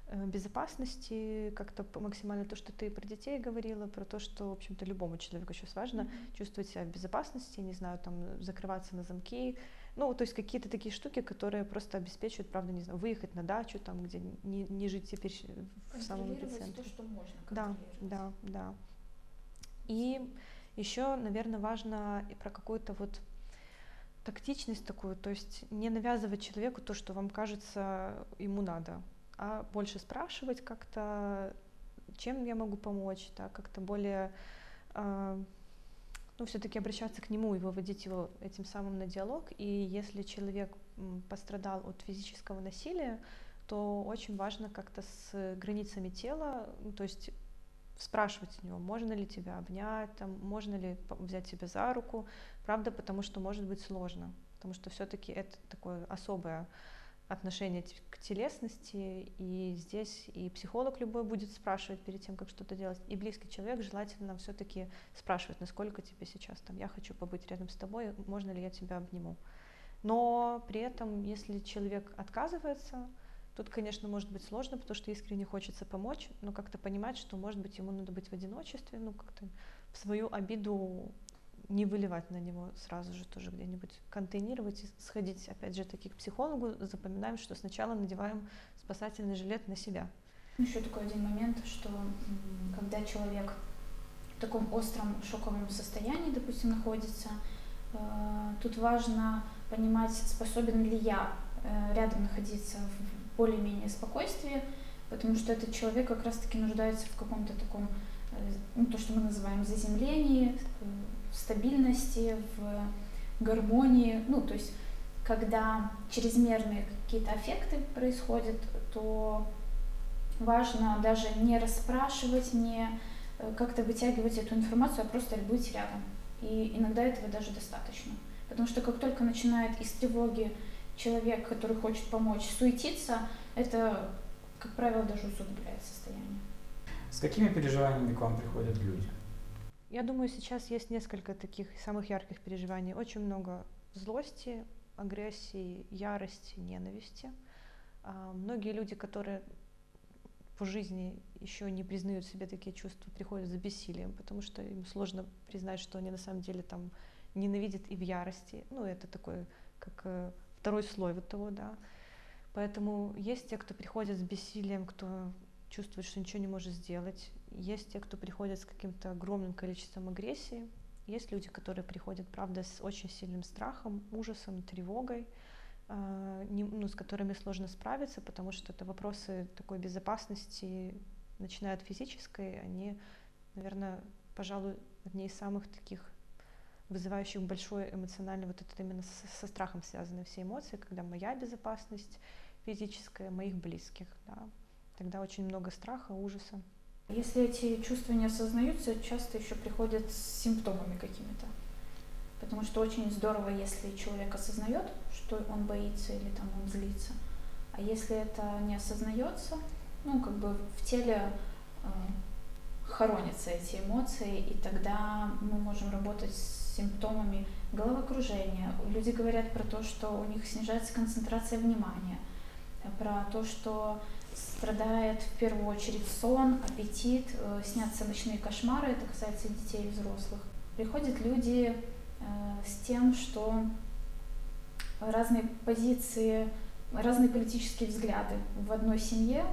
э, безопасности, как-то максимально то, что ты про детей говорила, про то, что, в общем-то, любому человеку сейчас важно mm-hmm. чувствовать себя в безопасности, не знаю, там, закрываться на замки, ну, то есть какие-то такие штуки, которые просто обеспечивают, правда, не знаю, выехать на дачу, там, где не, не жить теперь в самом эпицентре. то, что можно Да, да, да. И еще, наверное, важно и про какую-то вот тактичность такую, то есть не навязывать человеку то, что вам кажется ему надо, а больше спрашивать как-то, чем я могу помочь, да, как-то более, э, ну, все-таки обращаться к нему и выводить его этим самым на диалог. И если человек пострадал от физического насилия, то очень важно как-то с границами тела, ну, то есть спрашивать у него, можно ли тебя обнять, там, можно ли взять тебя за руку, правда, потому что может быть сложно, потому что все-таки это такое особое отношение к телесности, и здесь и психолог любой будет спрашивать перед тем, как что-то делать, и близкий человек желательно все-таки спрашивать, насколько тебе сейчас там, я хочу побыть рядом с тобой, можно ли я тебя обниму. Но при этом, если человек отказывается, Тут, конечно, может быть сложно, потому что искренне хочется помочь, но как-то понимать, что, может быть, ему надо быть в одиночестве, ну, как-то в свою обиду не выливать на него сразу же тоже где-нибудь контейнировать и сходить, опять же, таки к психологу, запоминаем, что сначала надеваем спасательный жилет на себя. Еще такой один момент, что когда человек в таком остром шоковом состоянии, допустим, находится, э, тут важно понимать, способен ли я э, рядом находиться более-менее спокойствие, потому что этот человек как раз-таки нуждается в каком-то таком, э, ну, то, что мы называем заземлении, в стабильности, в гармонии. Ну, то есть, когда чрезмерные какие-то аффекты происходят, то важно даже не расспрашивать, не э, как-то вытягивать эту информацию, а просто быть рядом. И иногда этого даже достаточно. Потому что как только начинает из тревоги человек, который хочет помочь, суетиться, это, как правило, даже усугубляет состояние. С какими переживаниями к вам приходят люди? Я думаю, сейчас есть несколько таких самых ярких переживаний. Очень много злости, агрессии, ярости, ненависти. А, многие люди, которые по жизни еще не признают себе такие чувства, приходят за бессилием, потому что им сложно признать, что они на самом деле там ненавидят и в ярости. Ну, это такой, как э, второй слой вот того, да. Поэтому есть те, кто приходит с бессилием, кто чувствует, что ничего не может сделать. Есть те, кто приходит с каким-то огромным количеством агрессии. Есть люди, которые приходят, правда, с очень сильным страхом, ужасом, тревогой, э, не, ну, с которыми сложно справиться, потому что это вопросы такой безопасности, начиная от физической, они, наверное, пожалуй, одни из самых таких вызывающих большой эмоциональный, вот это именно со, со страхом связанные все эмоции, когда моя безопасность физическая, моих близких, да. Тогда очень много страха, ужаса. Если эти чувства не осознаются, часто еще приходят с симптомами какими-то. Потому что очень здорово, если человек осознает, что он боится или там он злится. А если это не осознается, ну, как бы в теле э, хоронятся эти эмоции, и тогда мы можем работать с симптомами головокружения. Люди говорят про то, что у них снижается концентрация внимания, про то, что страдает в первую очередь сон, аппетит, э, снятся ночные кошмары, это касается детей и взрослых. Приходят люди э, с тем, что разные позиции, разные политические взгляды в одной семье,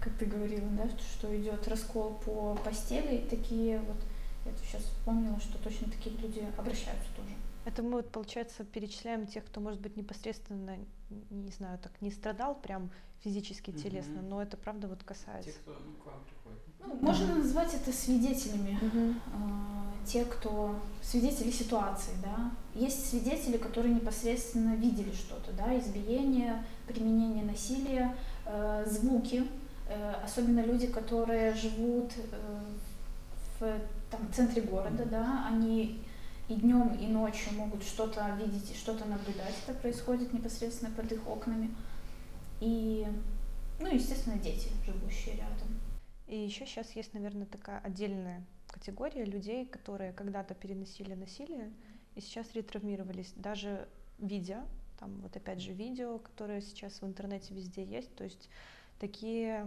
как ты говорила, да, что идет раскол по постели, такие вот, я сейчас вспомнила, что точно такие люди обращаются тоже. Это мы, вот, получается, перечисляем тех, кто, может быть, непосредственно, не знаю, так не страдал прям физически, телесно, угу. но это правда вот касается. Те, кто ну, к вам приходит. Ну, можно назвать это свидетелями. Угу. те, кто свидетели ситуации, да. Есть свидетели, которые непосредственно видели что-то, да, избиение, применение насилия, э, звуки, э, особенно люди, которые живут э, в там, центре города, да, они и днем, и ночью могут что-то видеть и что-то наблюдать. Это происходит непосредственно под их окнами. И, ну, естественно, дети, живущие рядом. И еще сейчас есть, наверное, такая отдельная категория людей, которые когда-то переносили насилие и сейчас ретравмировались, даже видя, там вот опять же видео, которое сейчас в интернете везде есть, то есть такие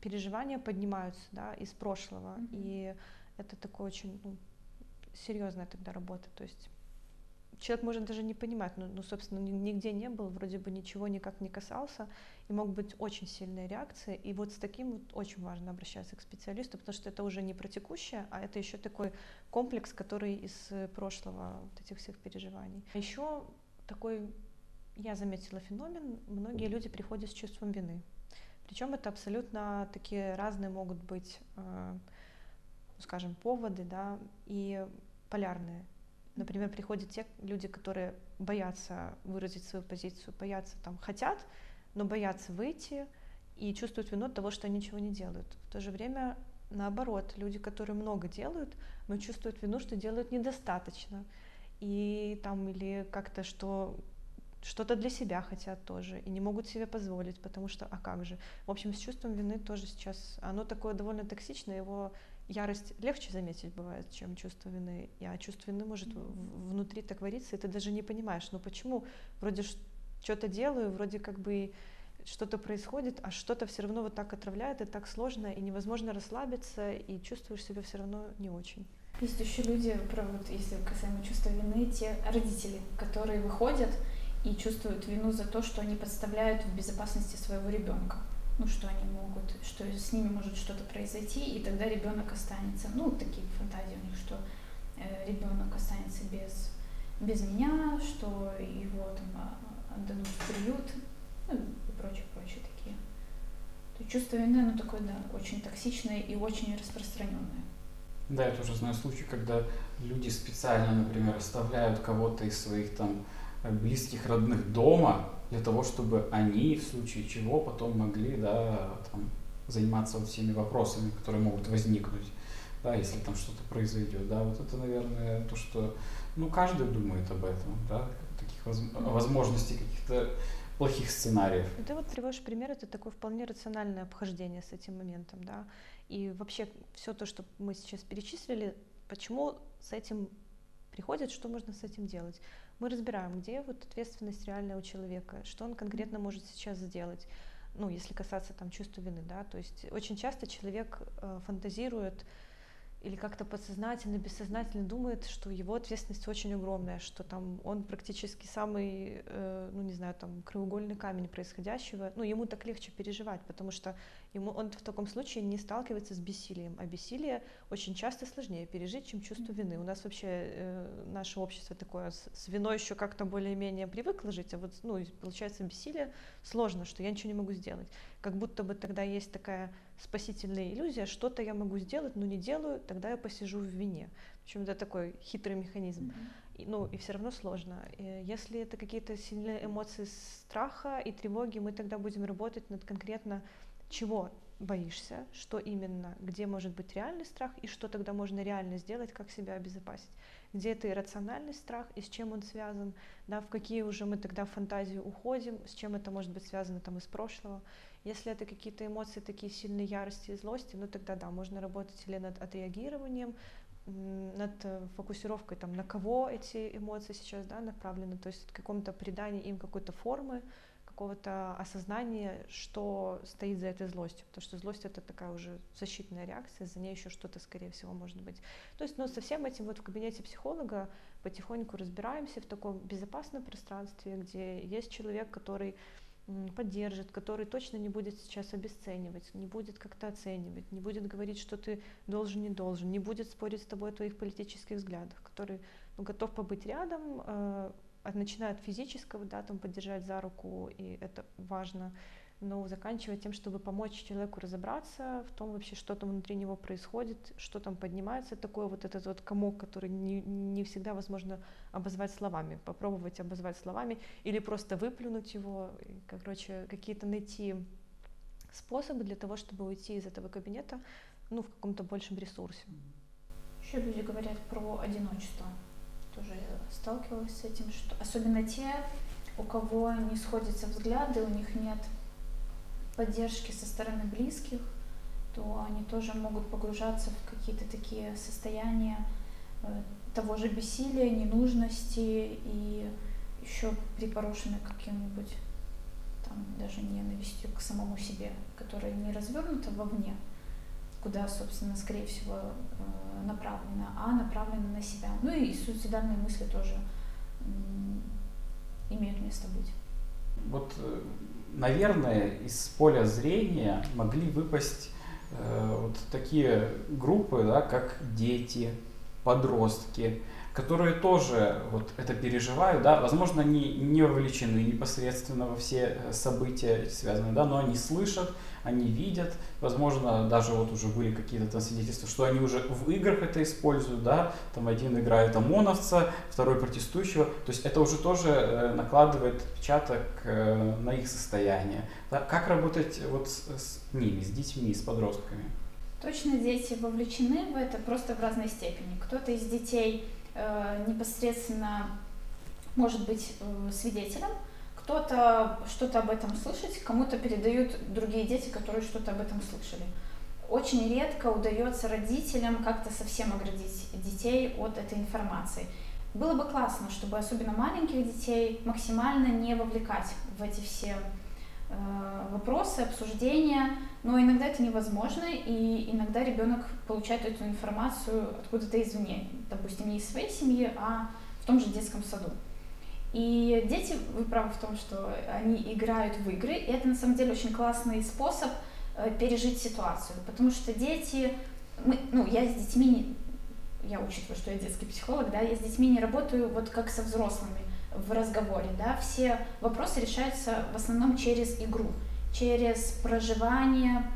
переживания поднимаются да, из прошлого, mm-hmm. и это такой очень ну, серьезная тогда работа. То есть человек может даже не понимать, ну, ну, собственно, нигде не был, вроде бы ничего никак не касался, и могут быть очень сильные реакции. И вот с таким вот очень важно обращаться к специалисту, потому что это уже не про текущее, а это еще такой комплекс, который из прошлого вот этих всех переживаний. Еще такой, я заметила феномен, многие люди приходят с чувством вины. Причем это абсолютно такие разные могут быть э, скажем, поводы, да, и полярные. Например, приходят те люди, которые боятся выразить свою позицию, боятся там, хотят, но боятся выйти и чувствуют вину от того, что они ничего не делают. В то же время наоборот, люди, которые много делают, но чувствуют вину, что делают недостаточно. И там или как-то, что что-то для себя хотят тоже и не могут себе позволить, потому что, а как же? В общем, с чувством вины тоже сейчас, оно такое довольно токсичное, его ярость легче заметить бывает, чем чувство вины. А чувство вины может внутри так вариться, и ты даже не понимаешь, ну почему вроде что-то делаю, вроде как бы что-то происходит, а что-то все равно вот так отравляет, и так сложно, и невозможно расслабиться, и чувствуешь себя все равно не очень. Есть еще люди, про вот, если касаемо чувства вины, те родители, которые выходят и чувствуют вину за то, что они подставляют в безопасности своего ребенка ну, что они могут, что с ними может что-то произойти, и тогда ребенок останется, ну, такие фантазии у них, что э, ребенок останется без, без меня, что его там а, отдадут в приют, ну, и прочее, прочее такие. То чувство вины, оно такое, да, очень токсичное и очень распространенное. Да, я тоже знаю случай, когда люди специально, например, оставляют кого-то из своих там близких, родных дома, для того, чтобы они в случае чего потом могли да, там, заниматься вот всеми вопросами, которые могут возникнуть, да, если там что-то произойдет. Да, вот это, наверное, то, что ну, каждый думает об этом, да, таких воз... возможностей каких-то плохих сценариев. Ты вот приводишь пример, это такое вполне рациональное обхождение с этим моментом, да, и вообще все то, что мы сейчас перечислили, почему с этим приходит, что можно с этим делать мы разбираем, где вот ответственность реальная у человека, что он конкретно может сейчас сделать, ну, если касаться там чувства вины, да, то есть очень часто человек э, фантазирует или как-то подсознательно, бессознательно думает, что его ответственность очень огромная, что там он практически самый, э, ну не знаю, там краеугольный камень происходящего, ну ему так легче переживать, потому что ему он в таком случае не сталкивается с бессилием. А бессилие очень часто сложнее пережить, чем чувство вины. У нас вообще э, наше общество такое с, с виной еще как-то более-менее привыкло жить, а вот ну, получается бессилие сложно, что я ничего не могу сделать. Как будто бы тогда есть такая спасительная иллюзия, что-то я могу сделать, но не делаю, тогда я посижу в вине. Общем, это такой хитрый механизм. И, ну, и все равно сложно. И если это какие-то сильные эмоции страха и тревоги, мы тогда будем работать над конкретно чего боишься, что именно, где может быть реальный страх и что тогда можно реально сделать, как себя обезопасить. Где это иррациональный страх и с чем он связан, да, в какие уже мы тогда фантазии уходим, с чем это может быть связано там из прошлого. Если это какие-то эмоции такие сильные ярости и злости, ну тогда да, можно работать или над отреагированием, над э, фокусировкой там на кого эти эмоции сейчас да, направлены, то есть каком-то придании им какой-то формы, какого-то осознания, что стоит за этой злостью, потому что злость это такая уже защитная реакция, за ней еще что-то, скорее всего, может быть. То есть, ну, со всем этим вот в кабинете психолога потихоньку разбираемся в таком безопасном пространстве, где есть человек, который поддержит, который точно не будет сейчас обесценивать, не будет как-то оценивать, не будет говорить, что ты должен, не должен, не будет спорить с тобой о твоих политических взглядах, который ну, готов побыть рядом, э, начиная от физического, да, там поддержать за руку, и это важно, но заканчивая тем, чтобы помочь человеку разобраться в том вообще, что там внутри него происходит, что там поднимается, такой вот этот вот комок, который не, не всегда возможно обозвать словами, попробовать обозвать словами или просто выплюнуть его, короче, какие-то найти способы для того, чтобы уйти из этого кабинета, ну, в каком-то большем ресурсе. Еще люди говорят про одиночество. Тоже сталкивалась с этим, что особенно те, у кого не сходятся взгляды, у них нет поддержки со стороны близких, то они тоже могут погружаться в какие-то такие состояния э, того же бессилия, ненужности и еще припорошены каким-нибудь там даже ненавистью к самому себе, которая не развернута вовне, куда, собственно, скорее всего, э, направлена, а направлена на себя. Ну и суицидальные мысли тоже имеют место быть. Вот, э, наверное, из поля зрения могли выпасть э, вот такие группы, да, как дети, подростки, которые тоже вот это переживают, да, возможно, они не вовлечены непосредственно во все э, события связанные, да, но они слышат, они видят, возможно, даже вот уже были какие-то там свидетельства, что они уже в играх это используют, да, там один играет ОМОНовца, второй протестующего, то есть это уже тоже э, накладывает отпечаток э, на их состояние. Да? Как работать вот с, с ними, с детьми, с подростками? Точно дети вовлечены в это просто в разной степени. Кто-то из детей Э, непосредственно может быть э, свидетелем, кто-то что-то об этом слышит, кому-то передают другие дети, которые что-то об этом слышали. Очень редко удается родителям как-то совсем оградить детей от этой информации. Было бы классно, чтобы особенно маленьких детей максимально не вовлекать в эти все Э, вопросы, обсуждения, но иногда это невозможно, и иногда ребенок получает эту информацию откуда-то извне, допустим, не из своей семьи, а в том же детском саду. И дети, вы правы в том, что они играют в игры, и это на самом деле очень классный способ э, пережить ситуацию, потому что дети, мы, ну, я с детьми, я учитываю, что я детский психолог, да, я с детьми не работаю вот как со взрослыми, в разговоре, да, все вопросы решаются в основном через игру, через проживание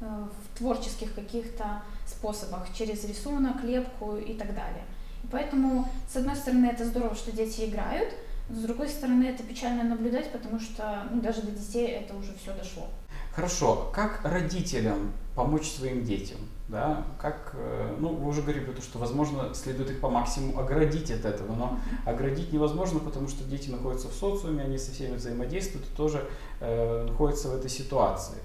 э, в творческих каких-то способах, через рисунок, лепку и так далее. Поэтому, с одной стороны, это здорово, что дети играют, с другой стороны, это печально наблюдать, потому что ну, даже до детей это уже все дошло. Хорошо, как родителям помочь своим детям? Да? Как, э, ну, вы уже говорили, то, что, возможно, следует их по максимуму оградить от этого, но оградить невозможно, потому что дети находятся в социуме, они со всеми взаимодействуют и тоже э, находятся в этой ситуации.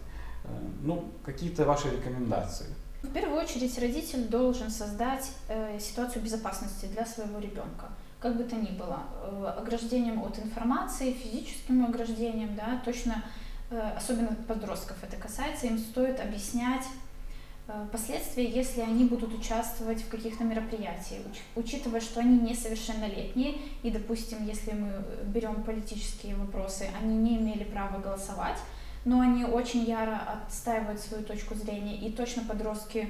Э, ну, какие-то ваши рекомендации? В первую очередь родитель должен создать э, ситуацию безопасности для своего ребенка как бы то ни было, э, ограждением от информации, физическим ограждением, да, точно Э, особенно подростков это касается, им стоит объяснять э, последствия, если они будут участвовать в каких-то мероприятиях, учитывая, что они несовершеннолетние, и, допустим, если мы берем политические вопросы, они не имели права голосовать, но они очень яро отстаивают свою точку зрения, и точно подростки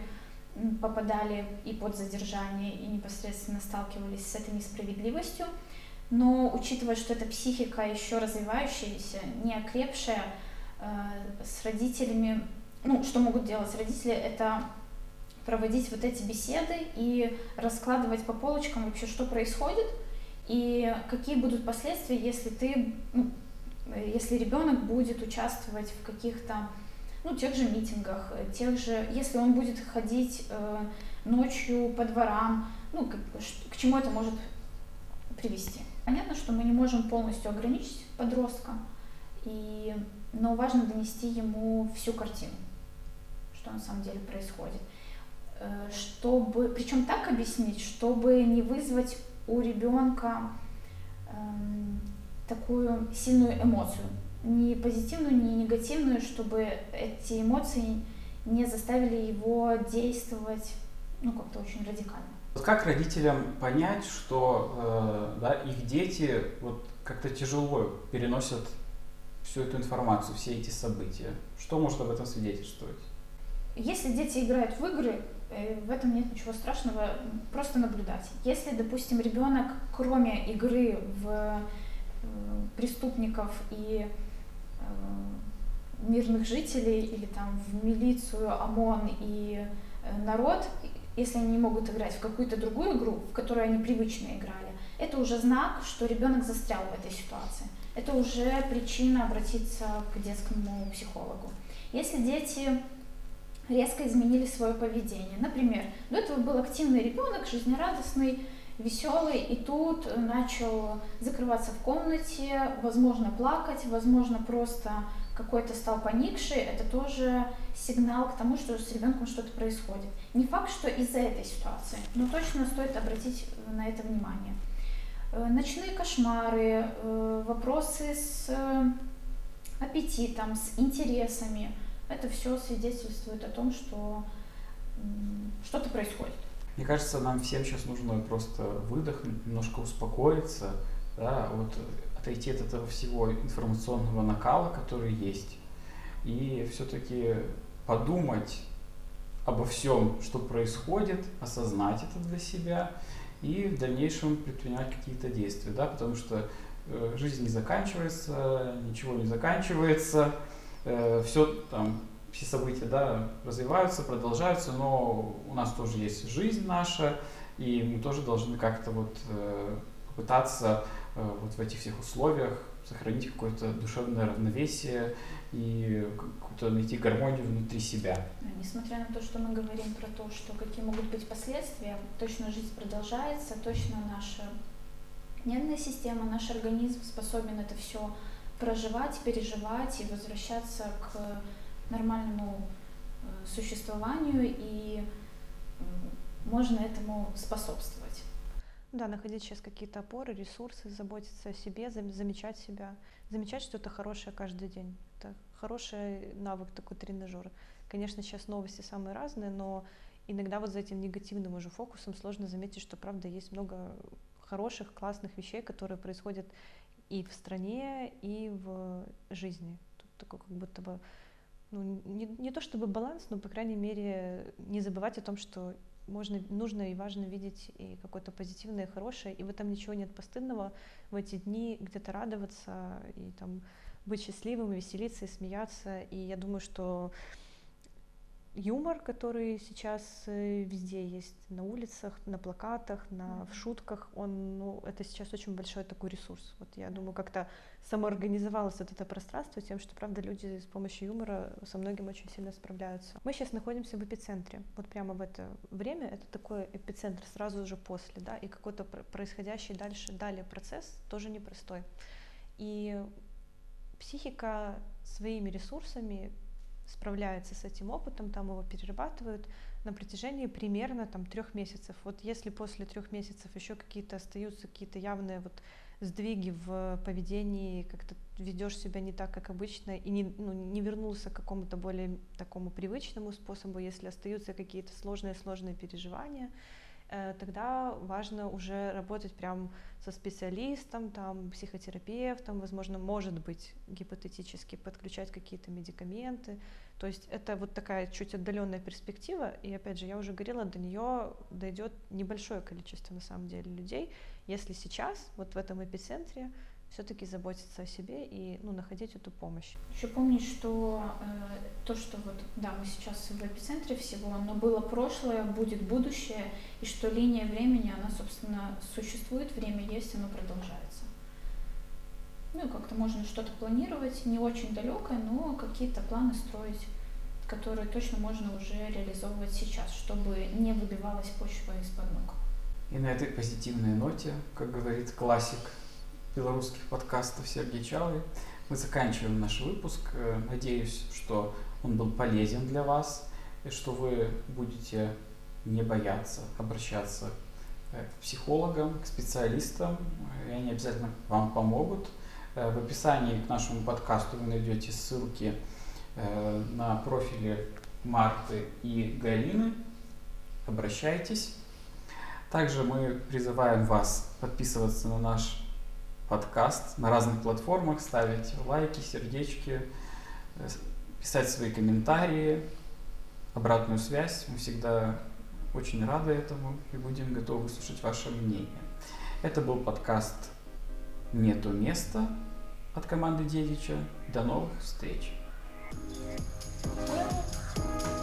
попадали и под задержание, и непосредственно сталкивались с этой несправедливостью. Но учитывая, что эта психика еще развивающаяся, не окрепшая, э, с родителями, ну, что могут делать родители, это проводить вот эти беседы и раскладывать по полочкам вообще, что происходит, и какие будут последствия, если ты, ну, если ребенок будет участвовать в каких-то, ну, тех же митингах, тех же, если он будет ходить э, ночью по дворам, ну, к, к чему это может привести. Понятно, что мы не можем полностью ограничить подростка, и, но важно донести ему всю картину, что на самом деле происходит. Э, чтобы, причем так объяснить, чтобы не вызвать у ребенка эм, такую сильную эмоцию, ни позитивную, ни негативную, чтобы эти эмоции не заставили его действовать ну, как-то очень радикально. Как родителям понять, что э, да, их дети вот как-то тяжело переносят всю эту информацию, все эти события? Что может об этом свидетельствовать? Если дети играют в игры, э, в этом нет ничего страшного, просто наблюдать. Если, допустим, ребенок, кроме игры в преступников и э, мирных жителей или там в милицию, ОМОН и народ, если они не могут играть в какую-то другую игру, в которую они привычно играли, это уже знак, что ребенок застрял в этой ситуации. Это уже причина обратиться к детскому психологу. Если дети резко изменили свое поведение. Например, до этого был активный ребенок, жизнерадостный, веселый, и тут начал закрываться в комнате, возможно, плакать, возможно, просто какой-то стал поникший, это тоже сигнал к тому, что с ребенком что-то происходит. Не факт, что из-за этой ситуации, но точно стоит обратить на это внимание. Э, ночные кошмары, э, вопросы с аппетитом, с интересами – это все свидетельствует о том, что что-то происходит. Мне кажется, нам всем сейчас нужно просто выдохнуть, немножко успокоиться, да, вот отойти от этого всего информационного накала, который есть, и все-таки подумать обо всем, что происходит, осознать это для себя и в дальнейшем предпринять какие-то действия, да, потому что э, жизнь не заканчивается, ничего не заканчивается, э, все там, все события, да, развиваются, продолжаются, но у нас тоже есть жизнь наша, и мы тоже должны как-то вот э, попытаться э, вот в этих всех условиях сохранить какое-то душевное равновесие и какую-то найти гармонию внутри себя. Несмотря на то, что мы говорим про то, что какие могут быть последствия, точно жизнь продолжается, точно наша нервная система, наш организм способен это все проживать, переживать и возвращаться к нормальному э, существованию, и можно этому способствовать. Да, находить сейчас какие-то опоры, ресурсы, заботиться о себе, замечать себя, замечать что-то хорошее каждый день. Это хороший навык, такой тренажер. Конечно, сейчас новости самые разные, но иногда вот за этим негативным уже фокусом сложно заметить, что правда есть много хороших, классных вещей, которые происходят и в стране, и в жизни. Тут такой как будто бы, ну, не, не то чтобы баланс, но, по крайней мере, не забывать о том, что можно, нужно и важно видеть и какое-то позитивное, и хорошее, и в этом ничего нет постыдного, в эти дни где-то радоваться и там быть счастливым, веселиться и смеяться, и я думаю, что юмор, который сейчас э, везде есть, на улицах, на плакатах, на, в шутках, он, ну, это сейчас очень большой такой ресурс. Вот я думаю, как-то самоорганизовалось вот это пространство тем, что, правда, люди с помощью юмора со многим очень сильно справляются. Мы сейчас находимся в эпицентре. Вот прямо в это время это такой эпицентр сразу же после, да, и какой-то происходящий дальше, далее процесс тоже непростой. И психика своими ресурсами справляется с этим опытом, там его перерабатывают на протяжении примерно там трех месяцев. Вот если после трех месяцев еще какие-то остаются какие-то явные вот сдвиги в поведении, как-то ведешь себя не так, как обычно, и не, ну, не вернулся к какому-то более такому привычному способу, если остаются какие-то сложные-сложные переживания, тогда важно уже работать прям со специалистом, там, психотерапевтом, возможно, может быть, гипотетически подключать какие-то медикаменты. То есть это вот такая чуть отдаленная перспектива, и опять же, я уже говорила, до нее дойдет небольшое количество на самом деле людей, если сейчас, вот в этом эпицентре, все-таки заботиться о себе и ну, находить эту помощь. Еще помнить, что э, то, что вот, да, мы сейчас в эпицентре всего, но было прошлое, будет будущее, и что линия времени, она, собственно, существует, время есть, оно продолжается. Ну и как-то можно что-то планировать, не очень далекое, но какие-то планы строить, которые точно можно уже реализовывать сейчас, чтобы не выбивалась почва из-под ног. И на этой позитивной ноте, как говорит классик белорусских подкастов Сергей Чалый. Мы заканчиваем наш выпуск. Э, надеюсь, что он был полезен для вас и что вы будете не бояться обращаться э, к психологам, к специалистам, и они обязательно вам помогут. Э, в описании к нашему подкасту вы найдете ссылки на профили Марты и Галины. Обращайтесь. Также мы призываем вас подписываться на наш подкаст на разных платформах, ставить лайки, сердечки, э, писать свои комментарии, обратную связь. Мы всегда очень рады этому и будем готовы слушать ваше мнение. Это был подкаст «Нету места» от команды Дедича. До новых встреч! thank you